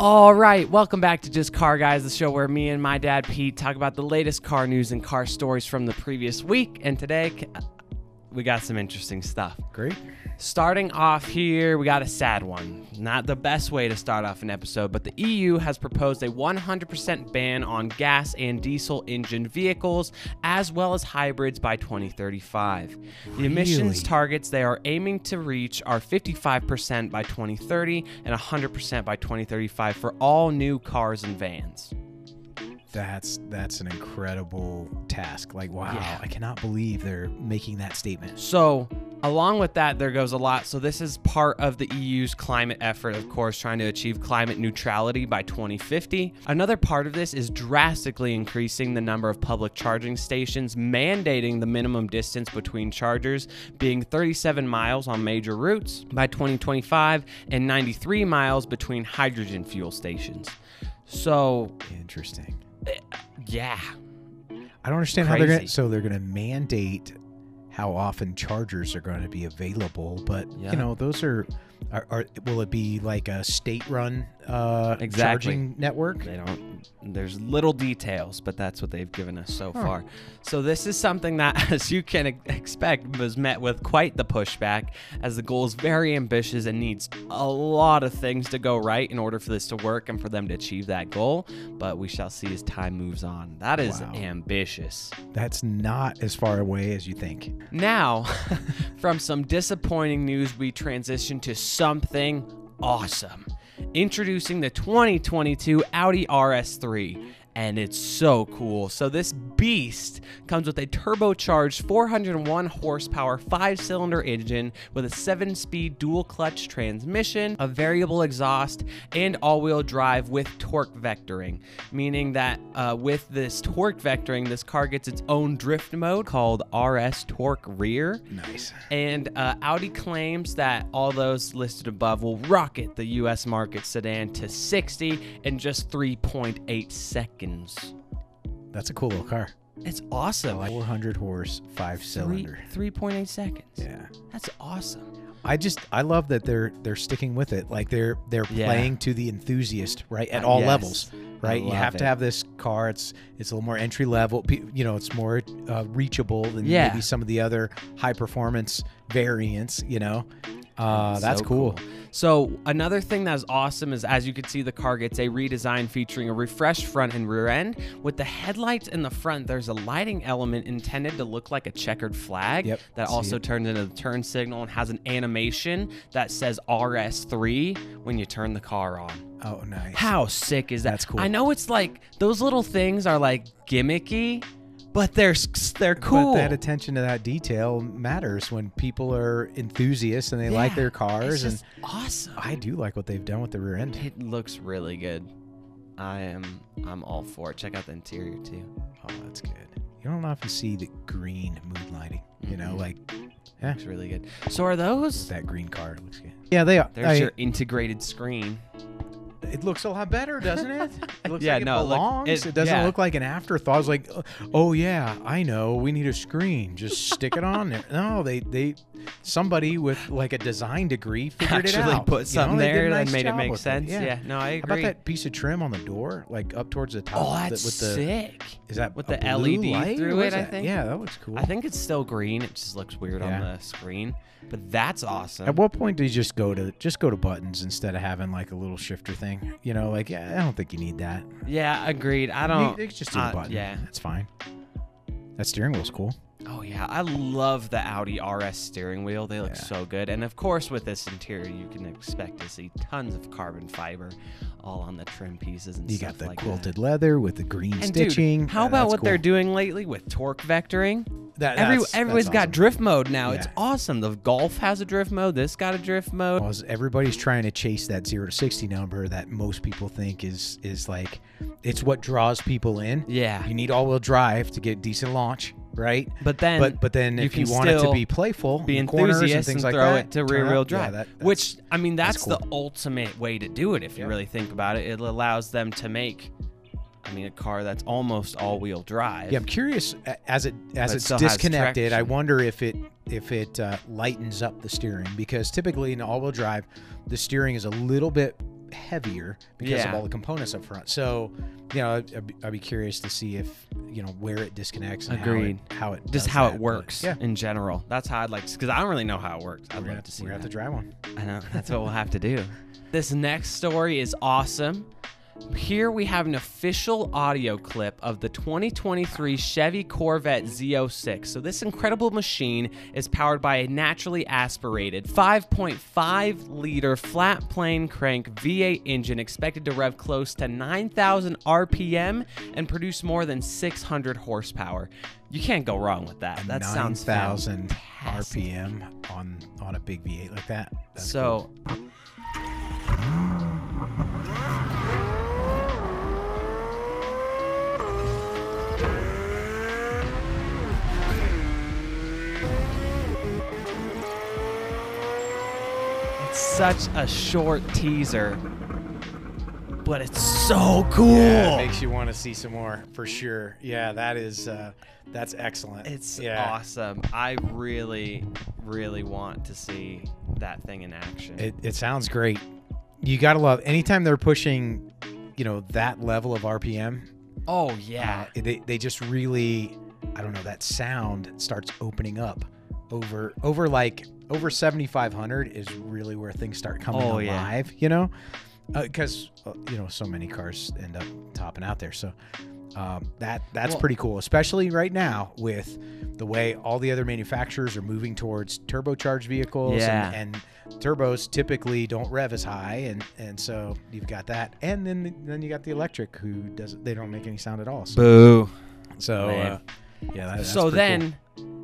All right, welcome back to Just Car Guys, the show where me and my dad Pete talk about the latest car news and car stories from the previous week. And today, we got some interesting stuff. Great. Starting off here, we got a sad one. Not the best way to start off an episode, but the EU has proposed a 100% ban on gas and diesel engine vehicles, as well as hybrids by 2035. The emissions targets they are aiming to reach are 55% by 2030 and 100% by 2035 for all new cars and vans. That's that's an incredible task. Like wow, Yeah. I cannot believe they're making that statement. So, along with that, there goes a lot. So, this is part of the EU's climate effort, of course, trying to achieve climate neutrality by 2050. Another part of this is drastically increasing the number of public charging stations, mandating the minimum distance between chargers being 37 miles on major routes by 2025 and 93 miles between hydrogen fuel stations. So, Interesting. Yeah. I don't understand how they're going to so they're going to mandate how often chargers are going to be available, but Yeah. you know, those are are, are will it be like a state-run uh Exactly. charging network? They don't. There's little details, but that's what they've given us so Huh. far. So this is something that, as you can expect, was met with quite the pushback, as the goal is very ambitious and needs a lot of things to go right in order for this to work and for them to achieve that goal. But we shall see as time moves on. That is Wow. ambitious. That's not as far away as you think. Now, from some disappointing news, we transition to something awesome. Introducing the 2022 Audi RS3. And it's so cool. So, this beast comes with a turbocharged 401 horsepower five cylinder engine with a seven speed dual clutch transmission, a variable exhaust, and all wheel drive with torque vectoring. Meaning that uh, with this torque vectoring, this car gets its own drift mode called RS Torque Rear. Nice. And uh, Audi claims that all those listed above will rocket the US market sedan to 60 in just 3.8 seconds. That's a cool little car. It's awesome. 400 horse, five Three, cylinder. 3.8 seconds. Yeah. That's awesome. I just I love that they're they're sticking with it. Like they're they're Yeah. playing to the enthusiast, right? At Uh, all yes. levels, right? You have it. to have this car. It's it's a little more entry level. You know, it's more uh, reachable than Yeah. maybe some of the other high performance variants. You know, uh, that's so cool. So another thing that's awesome is, as you can see, the car gets a redesign featuring a refreshed front and rear end. With the headlights in the front, there's a lighting element intended to look like a checkered flag Yep, that also it. turns into the turn signal and has an animation that says RS3 when you turn the car on. Oh, nice. How sick is that? That's cool. I know it's like those little things are like gimmicky, but they're they're cool. But that attention to that detail matters when people are enthusiasts and they like Yeah, their it's cars. And just awesome. I do like what they've done with the rear end. It looks really good. I am I'm all for it. Check out the interior too. Oh, that's good. You don't often see the green mood lighting. You know, Mhm. like yeah, Looks really good. So are those? that green car looks good. Yeah, they are. There's I- your integrated screen. It looks a lot better, doesn't it? It looks Yeah, like it no, it belongs. it- it, doesn't yeah. look like an afterthought. It's like, oh yeah, I know. We need a screen. Just stick it on there. No, they they somebody with like a design degree figured it Actually out. put You know, something there that nice made it make sense. Yeah. no, I How about that piece of trim on the door, like up towards the top? oh, that- that's with the sick. is that with the LED light, through it, I think. Yeah, that looks cool. I think it's still green. It just looks weird on the screen. But that's awesome. At what point do you just go to just go to buttons instead of having like a little shifter thing? You know, like yeah, I don't think you need that. yeah, agreed. I don't. you just do uh, a button. yeah. that's fine. That steering wheel's cool. Oh yeah, I love the Audi RS steering wheel. They look Yeah. so good. And of course, with this interior, you can expect to see tons of carbon fiber, all on the trim pieces and You stuff got the like quilted that. leather with the green And stitching. dude, how Yeah, about what they're doing lately with torque vectoring? That, Every, that's- everybody's that's got drift mode now. It's awesome. The Golf has a drift mode. This got a drift mode. Well, everybody's trying to chase that zero to sixty number that most people think is is like it's what draws people in. Yeah, You need all wheel drive to get decent launch, right? but then but but then you if you want it to be playful, be corners and things and like throw that, it to rear wheel yeah, drive. that- which I mean, that's, that's the ultimate way to do it if you Yeah. really think about it. It allows them to make, I mean, a car that's almost all-wheel drive. Yeah, I'm curious as it as it's disconnected. I wonder if it if it uh, lightens up the steering because typically in all-wheel drive, the steering is a little bit heavier because of all the components up front. So, you know, I'd, I'd be- curious to see if you know where it disconnects and Agreed. how it, how it Just how that, it works Yeah, in general. That's how I'd like because I don't really know how it works. I'd we're love to see we're gonna have to drive one. I know. That's what we'll have to do. This next story is awesome. Here we have an official audio clip of the 2023 Chevy Corvette Z06. So, this incredible machine is powered by a naturally aspirated 5.5 liter flat plane crank V8 engine expected to rev close to 9,000 RPM and produce more than 600 horsepower. You can't go wrong with that. That sounds 9,000. RPM on on a big V8 like that. That's so it's such a short teaser but it's so cool Yeah, it makes you want to see some more for sure. Yeah, that is uh, that's excellent. it's yeah. awesome i really really want to see that thing in action It, it sounds great. You gotta love anytime they're pushing, you know, that level of RPM. oh yeah uh, they they just really, I don't know, that sound starts opening up over over like over 7500 is really where things start coming Oh, yeah. alive. You know, because uh, you know so many cars end up topping out there. So. Um, that that's Well- pretty cool, especially right now with the way all the other manufacturers are moving towards turbocharged vehicles, Yeah. and, and turbos typically don't rev as high, and and so you've got that, and then then you got the electric who doesn't they don't make any sound at all. So, boo so uh, yeah, that, that's so then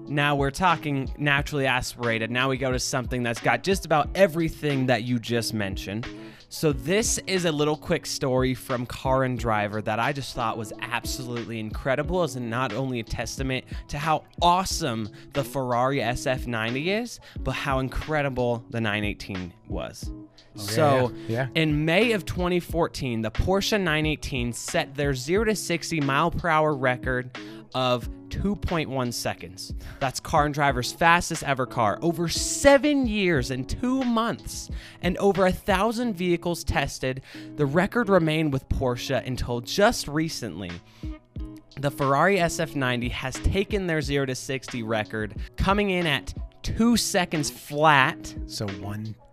now we're talking naturally aspirated. Now we go to something that's got just about everything that you just mentioned. So this is a little quick story from car and driver that i just thought was absolutely incredible as not only a testament to how awesome the ferrari sf90 is but how incredible the 918 was so Oh, yeah, in May of 2014, the Porsche 918 set their 0 to 60 mile per hour record of 2.1 seconds. That's Car and Driver's fastest ever car. Over seven years and two months, and over a thousand vehicles tested, the record remained with Porsche until just recently. The Ferrari SF90 has taken their 0 to 60 record, coming in at two seconds flat so one tenth of a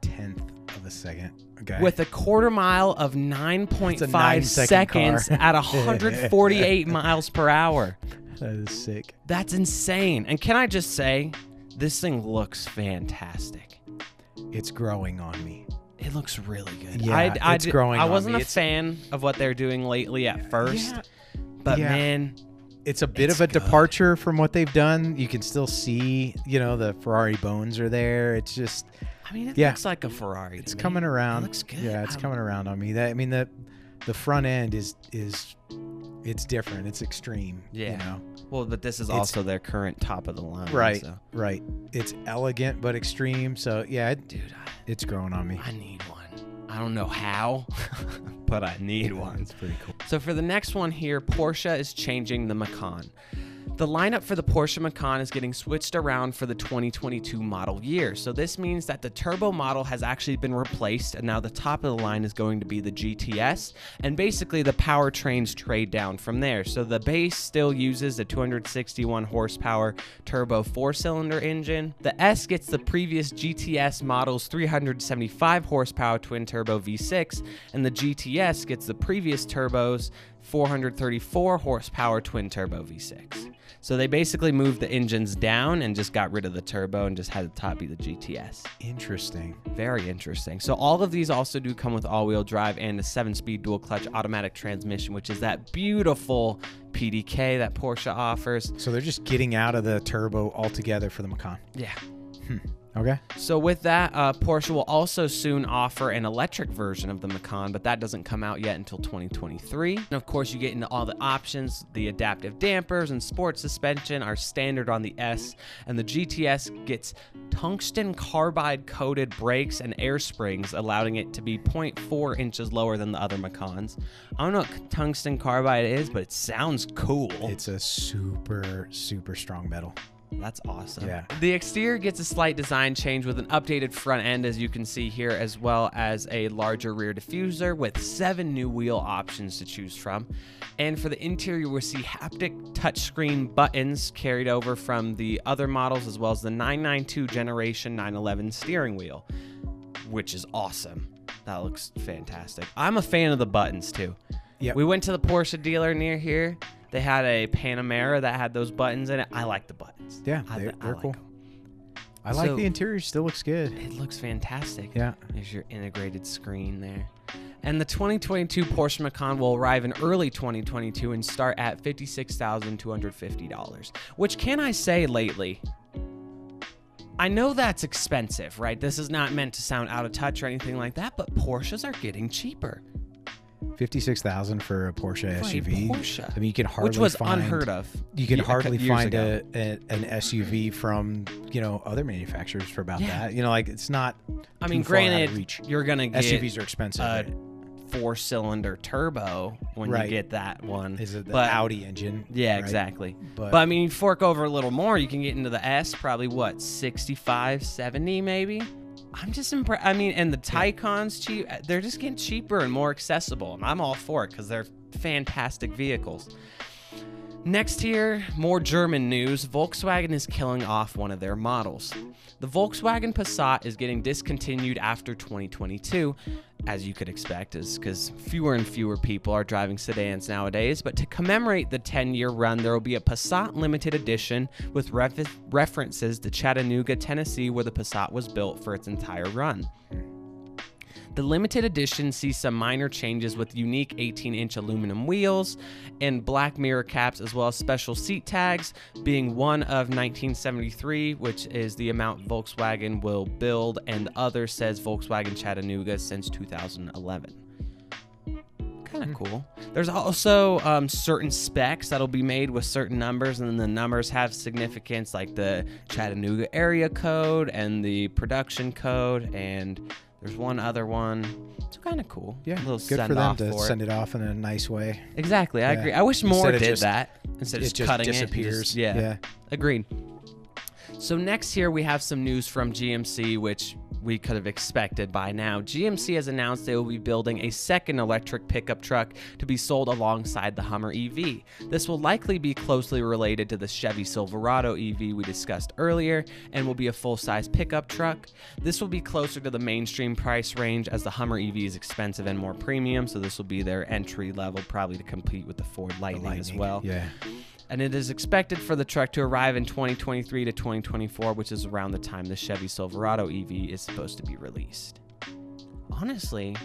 second. Okay, with a quarter mile of 9.5 nine-second seconds car. at 148 miles per hour. that is sick. That's insane. And can I just say, this thing looks fantastic. It's growing on me. It looks really good. Yeah, I, I it's did- growing I wasn't a It's- fan of what they're doing lately at first, Yeah, but yeah. man, it's a bit It's of a good. departure from what they've done. You can still see, you know, the Ferrari bones are there. It's just I mean, it Yeah. looks like a Ferrari. it's coming around. It looks good. Yeah, it's I'm- coming around on me. That I mean the the front end is is it's different. It's extreme. Yeah. You know. Well, but this is It's- also their current top of the line. Right. So. Right. It's elegant but extreme. So yeah, it, Dude, I, it's growing on me. I need one. I don't know how, but I need one. It's pretty cool. So for the next one here, Porsche is changing the Macan. The lineup for the Porsche Macan is getting switched around for the 2022 model year. So this means that the turbo model has actually been replaced and now the top of the line is going to be the GTS and basically the powertrains trade down from there. So the base still uses the 261 horsepower turbo four-cylinder engine. The S gets the previous GTS model's 375 horsepower twin turbo V6 and the GTS gets the previous turbo's 434 horsepower twin turbo V6. So they basically moved the engines down and just got rid of the turbo and just had the top be the GTS. Interesting. Very interesting. So all of these also do come with all-wheel drive and a 7-speed dual clutch automatic transmission, which is that beautiful PDK that Porsche offers. So they're just getting out of the turbo altogether for the Macan. Yeah. Hmm. Okay. So with that, uh, Porsche will also soon offer an electric version of the Macan, but that doesn't come out yet until 2023. And of course, you get into all the options. The adaptive dampers and sport suspension are standard on the S, and the GTS gets tungsten carbide coated brakes and air springs, allowing it to be 0.4 inches lower than the other Macans. I don't know what tungsten carbide is, but it sounds cool. It's a super super strong metal. That's awesome. Yeah. The exterior gets a slight design change with an updated front end, as you can see here, as well as a larger rear diffuser with seven new wheel options to choose from. And for the interior, we'll see haptic touchscreen buttons carried over from the other models, as well as the 992 Generation 911 steering wheel, which is awesome. That looks fantastic. I'm a fan of the buttons too. Yep. We went to the Porsche dealer near here. They had a Panamera that had those buttons in it. I like the buttons. Yeah, I, they're, I they're like cool. 'em. I like So- the interior. Still looks good. It looks fantastic. Yeah. There's your integrated screen there. And the 2022 Porsche Macan will arrive in early 2022 and start at $56,250. Which can I say lately? I know that's expensive, right? This is not meant to sound out of touch or anything like that, but Porsches are getting cheaper. Fifty-six thousand for a Porsche For a SUV. Porsche. I mean, you can hardly which was find, unheard of. You can a hardly find a, a an SUV from you know other manufacturers for about Yeah. that. You know, like it's not. I mean, far out of granted, you're gonna get SUVs are expensive. a right? four-cylinder turbo when Right. you get that one. Is it the but- Audi engine? Yeah, right? exactly. But, But I mean, you fork over a little more, you can get into the S, probably what, 65, 70 maybe? I'm just impressed. I mean, and the Taycan's cheap. Uh, they're just getting cheaper and more accessible. And I'm all for it because they're fantastic vehicles. Next here, more German news. Volkswagen is killing off one of their models. The Volkswagen Passat is getting discontinued after 2022, as you could expect, is because fewer and fewer people are driving sedans nowadays. But to commemorate the 10-year run, there will be a Passat limited edition with ref- references to Chattanooga, Tennessee, where the Passat was built for its entire run. The limited edition sees some minor changes with unique 18 inch aluminum wheels and black mirror caps, as well as special seat tags, being one of 1973, which is the amount Volkswagen will build, and the other says Volkswagen Chattanooga since 2011. Kind of cool. There's also um, certain specs that'll be made with certain numbers, and then the numbers have significance, like the Chattanooga area code and the production code, and there's one other one. It's kind of cool. yeah, a little good for them to for send it. off in a nice way. Exactly, I Yeah. agree. I wish more did just- that instead of just, just cutting disappears. it. just- yeah. yeah. Agreed. So next here we have some news from GMC, which we could have expected by now. GMC has announced they will be building a second electric pickup truck to be sold alongside the Hummer EV. This will likely be closely related to the Chevy Silverado EV we discussed earlier and will be a full-size pickup truck. This will be closer to the mainstream price range as the Hummer EV is expensive and more premium, so this will be their entry level probably to compete with the Ford Lightning, as Lightning. well Yeah. And it is expected for the truck to arrive in 2023 to 2024, which is around the time the Chevy Silverado EV is supposed to be released. Honestly,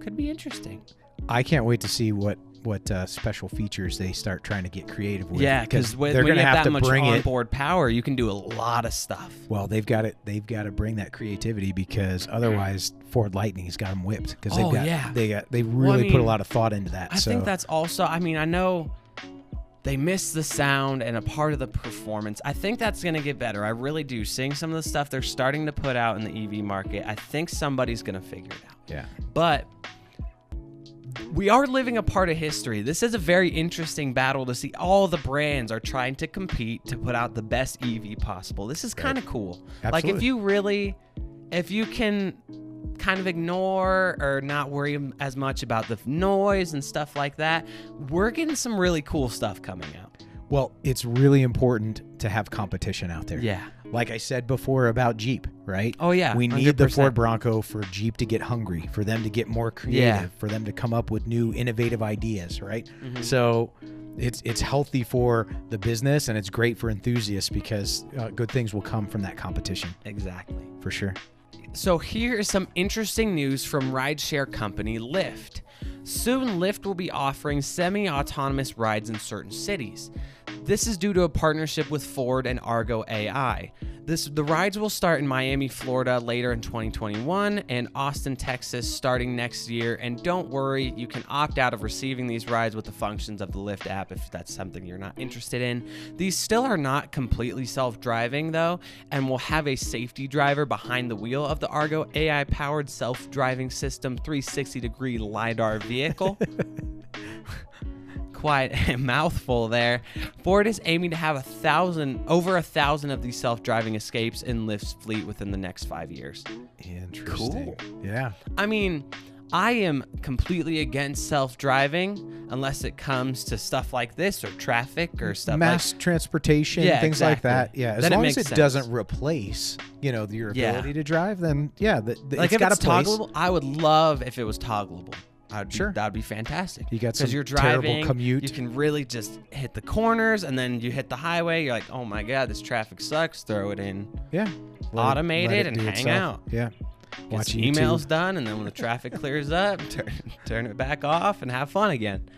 could be interesting. I can't wait to see what what uh, special features they start trying to get creative with. yeah, because when, they're when you gonna have, have that much bring it. onboard power, you can do a lot of stuff. Well, they've got it. They've got to bring that creativity because otherwise, Ford Lightning's got them whipped. Because they've Oh, got, yeah. they got, they really put a lot of thought into that. I so think that's also. I mean, I know they miss the sound and a part of the performance. I think that's going to get better. I really do. Seeing some of the stuff they're starting to put out in the EV market, I think somebody's going to figure it out. yeah, But we are living a part of history. This is a very interesting battle to see all the brands are trying to compete to put out the best EV possible. This is kind of cool. Like if you really if you can kind of ignore or not worry as much about the noise and stuff like that, we're getting some really cool stuff coming out. Well, it's really important to have competition out there. Yeah. Like I said before about Jeep, right? Oh yeah. we need the 100%. Ford Bronco for Jeep to get hungry, for them to get more creative, Yeah. for them to come up with new innovative ideas, right? Mhm. So it's it's healthy for the business and it's great for enthusiasts because uh, good things will come from that competition Exactly. for sure. So here is some interesting news from rideshare company Lyft. Soon, Lyft will be offering semi-autonomous rides in certain cities. This is due to a partnership with Ford and Argo AI. This the rides will start in Miami, Florida later in 2021 and Austin, Texas starting next year. And don't worry, you can opt out of receiving these rides with the functions of the Lyft app if that's something you're not interested in. These still are not completely self-driving though, and will have a safety driver behind the wheel of the Argo AI powered self-driving system 360 degree lidar vehicle. quite a mouthful there. Ford is aiming to have a thousand, over a thousand of these self-driving escapes in Lyft's fleet within the next five years. Interesting. Cool. Yeah. I mean, I am completely against self-driving unless it comes to stuff like this or traffic or stuff Mass like transportation, Yeah, things like that. Yeah. As Then it long as it sense. doesn't replace, you know, your Yeah. ability to drive, then yeah, the, the, like it's if got it's a place. toggleable. I would love if it was toggleable. I'd be, Sure. that'd be fantastic. You got some you're terrible driving, commute. you can really just hit the corners, and then you hit the highway. You're like, oh my god, this traffic sucks. Throw it in, Yeah. Let automate let it, and hang itself. out. Yeah. Watch emails done, and then when the traffic clears up, turn, turn it back off and have fun again.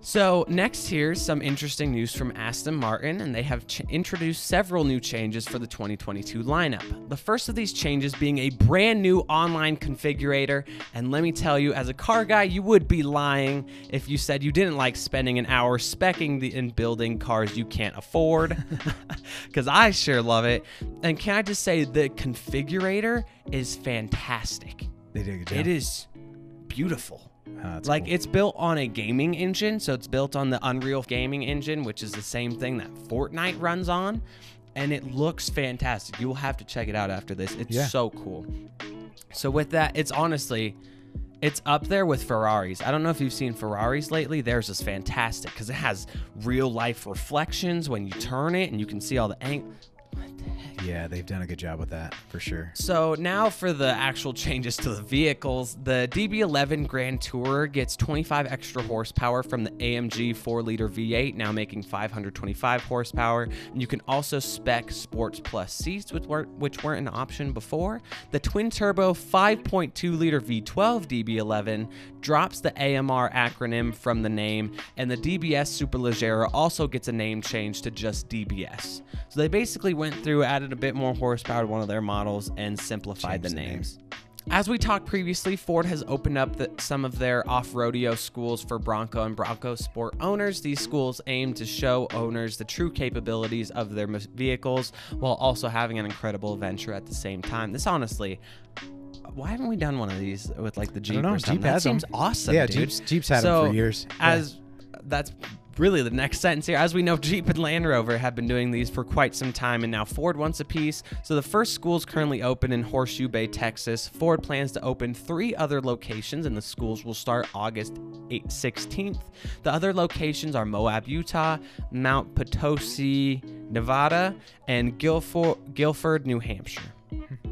So, next here's some interesting news from Aston Martin, and they have ch- introduced several new changes for the 2022 lineup. The first of these changes being a brand new online configurator, and let me tell you, as a car guy, you would be lying if you said you didn't like spending an hour specking the and building cars you can't afford, because I sure love it. And can I just say, the configurator is fantastic. They did a good job. It is beautiful. Ah, that's Like cool. it's built on a gaming engine, so it's built on the Unreal Gaming Engine, which is the same thing that Fortnite runs on, and it looks fantastic. You will have to check it out after this. It's Yeah. so cool. So with that, it's honestly it's up there with Ferraris. I don't know if you've seen Ferraris lately. Theirs is fantastic because it has real life reflections when you turn it, and you can see all the ang- What the? Yeah, they've done a good job with that for sure. So now for the actual changes to the vehicles, the DB11 Grand Tourer gets 25 extra horsepower from the AMG 4-liter V8, now making 525 horsepower. And you can also spec Sports Plus seats, which weren't, which weren't an option before. The twin-turbo 5.2-liter V12 DB11 drops the AMR acronym from the name, and the DBS Superleggera also gets a name change to just DBS. So they basically went through, added a bit more horsepower to one of their models, and simplified the the name. names. As we talked previously, Ford has opened up the, some of their Off-Roadeo schools for Bronco and Bronco Sport owners. These schools aim to show owners the true capabilities of their vehicles while also having an incredible adventure at the same time. This honestly, why haven't we done one of these with like the Jeep or something? Jeep that seems awesome, yeah, dude. Jeep's, Jeep's had So, them for years. Yeah. As that's really the next sentence here. As we know, Jeep and Land Rover have been doing these for quite some time, and now Ford wants a piece. So the first school is currently open in Horseshoe Bay, Texas. Ford plans to open three other locations, and the schools will start August 8th, 16th. The other locations are Moab, Utah, Mount Potosi, Nevada, and Gilford, Gilford New Hampshire. Hmm.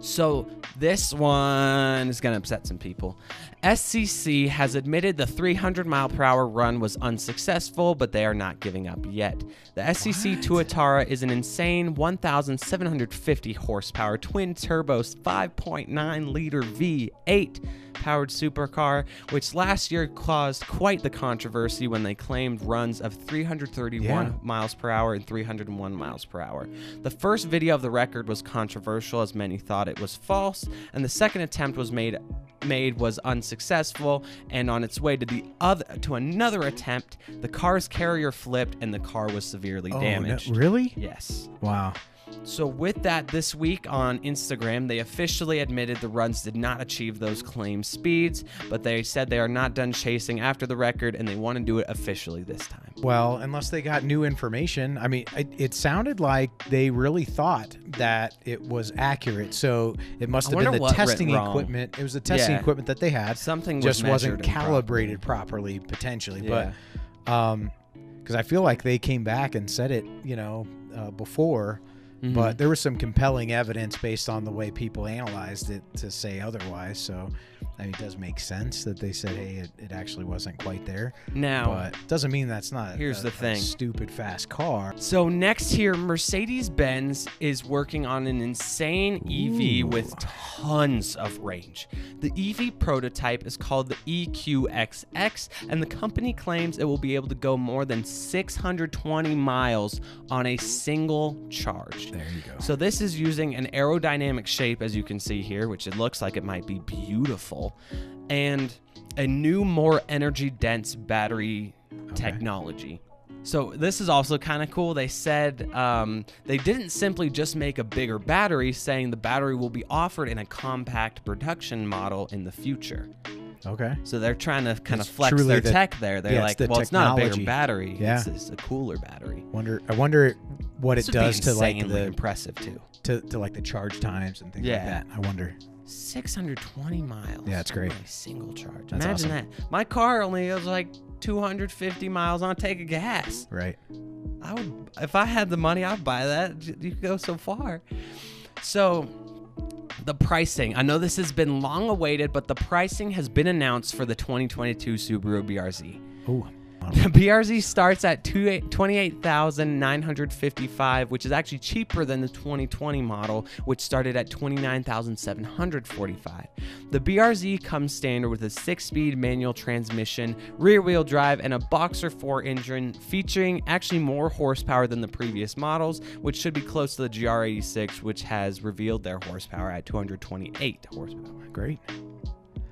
So this one is going to upset some people. SSC has admitted the 300 mile per hour run was unsuccessful, but they are not giving up yet. The SSC Tuatara is an insane 1,750 horsepower twin turbo 5.9 liter V8 powered supercar, which last year caused quite the controversy when they claimed runs of 331 Yeah. miles per hour and 301 miles per hour. The first video of the record was controversial as many thought it was false, and the second attempt was made made was unsuccessful and on its way to the other to another attempt, the car's carrier flipped and the car was severely Oh, no- damaged. really? Yes. Wow. So, with that, this week on Instagram, they officially admitted the runs did not achieve those claimed speeds, but they said they are not done chasing after the record and they want to do it officially this time. Well, unless they got new information. I mean, it, it sounded like they really thought that it was accurate. So it must have been the testing equipment. It was the testing Yeah. equipment that they had. Something was just wasn't calibrated properly, potentially. Yeah. But um, because I feel like they came back and said it, you know, uh, before. Mhm. But there was some compelling evidence based on the way people analyzed it to say otherwise. So I mean, it does make sense that they said, "Hey, it, it actually wasn't quite there." Now, but doesn't mean that's not. Here's a- the thing. stupid fast car. So next here, Mercedes Benz is working on an insane EV with tons of range. The EV prototype is called the EQXX, and the company claims it will be able to go more than 620 miles on a single charge. There you go. So this is using an aerodynamic shape, as you can see here, which it looks like it might be beautiful, and a new, more energy-dense battery technology. So this is also kind of cool. They said um, they didn't simply just make a bigger battery, saying the battery will be offered in a compact production model in the future. Okay. So they're trying to kind of flex their the- tech there. They're yeah, like, the well, it's not a bigger battery. Yeah. It's, it's a cooler battery. Wonder. I wonder what This it does to like the impressive too. to, to like the charge times and things Yeah. like that. I wonder. 620 miles. Yeah, it's great. on a single charge. That's Imagine awesome. that. My car only goes like 250 miles on a tank of gas. Right. I would, if I had the money, I'd buy that. You could go so far. So, the pricing. I know this has been long awaited, but the pricing has been announced for the 2022 Subaru BRZ. Ooh. The BRZ starts at two- 28,955, which is actually cheaper than the 2020 model, which started at 29,745. The BRZ comes standard with a six speed manual transmission, rear wheel drive, and a Boxer 4 engine, featuring actually more horsepower than the previous models, which should be close to the GR86, which has revealed their horsepower at 228 horsepower. Great.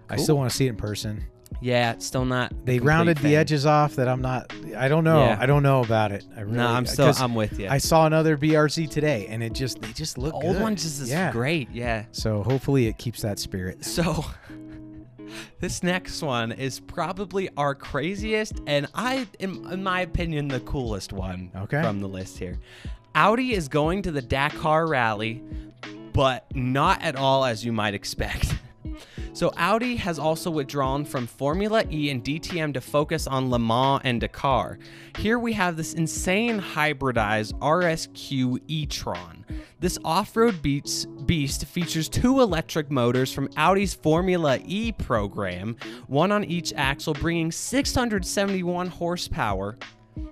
I still want to see it in person. Yeah, it's still not. They rounded the edges off that I'm not. I don't know. Yeah. I don't know about it. I really, No, I'm uh, still. 'cause I'm with you. I saw another BRZ today, and it just they just look the good. old one just is yeah. great. Yeah. So hopefully it keeps that spirit. So, this next one is probably our craziest, and I, in, in my opinion, the coolest one Okay. from the list here. Audi is going to the Dakar Rally, but not at all as you might expect. So Audi has also withdrawn from Formula E and DTM to focus on Le Mans and Dakar. Here we have this insane hybridized RSQ e-tron. This off-road beast features two electric motors from Audi's Formula E program, one on each axle, bringing 671 horsepower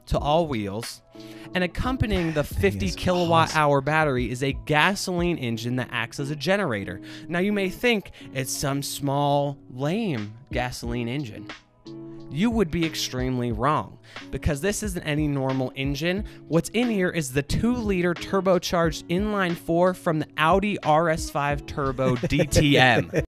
to all wheels. And accompanying the 50 kilowatt awesome. hour battery is a gasoline engine that acts as a generator. Now, you may think it's some small, lame gasoline engine. You would be extremely wrong because this isn't any normal engine. What's in here is the 2 liter turbocharged inline 4 from the Audi RS5 Turbo DTM.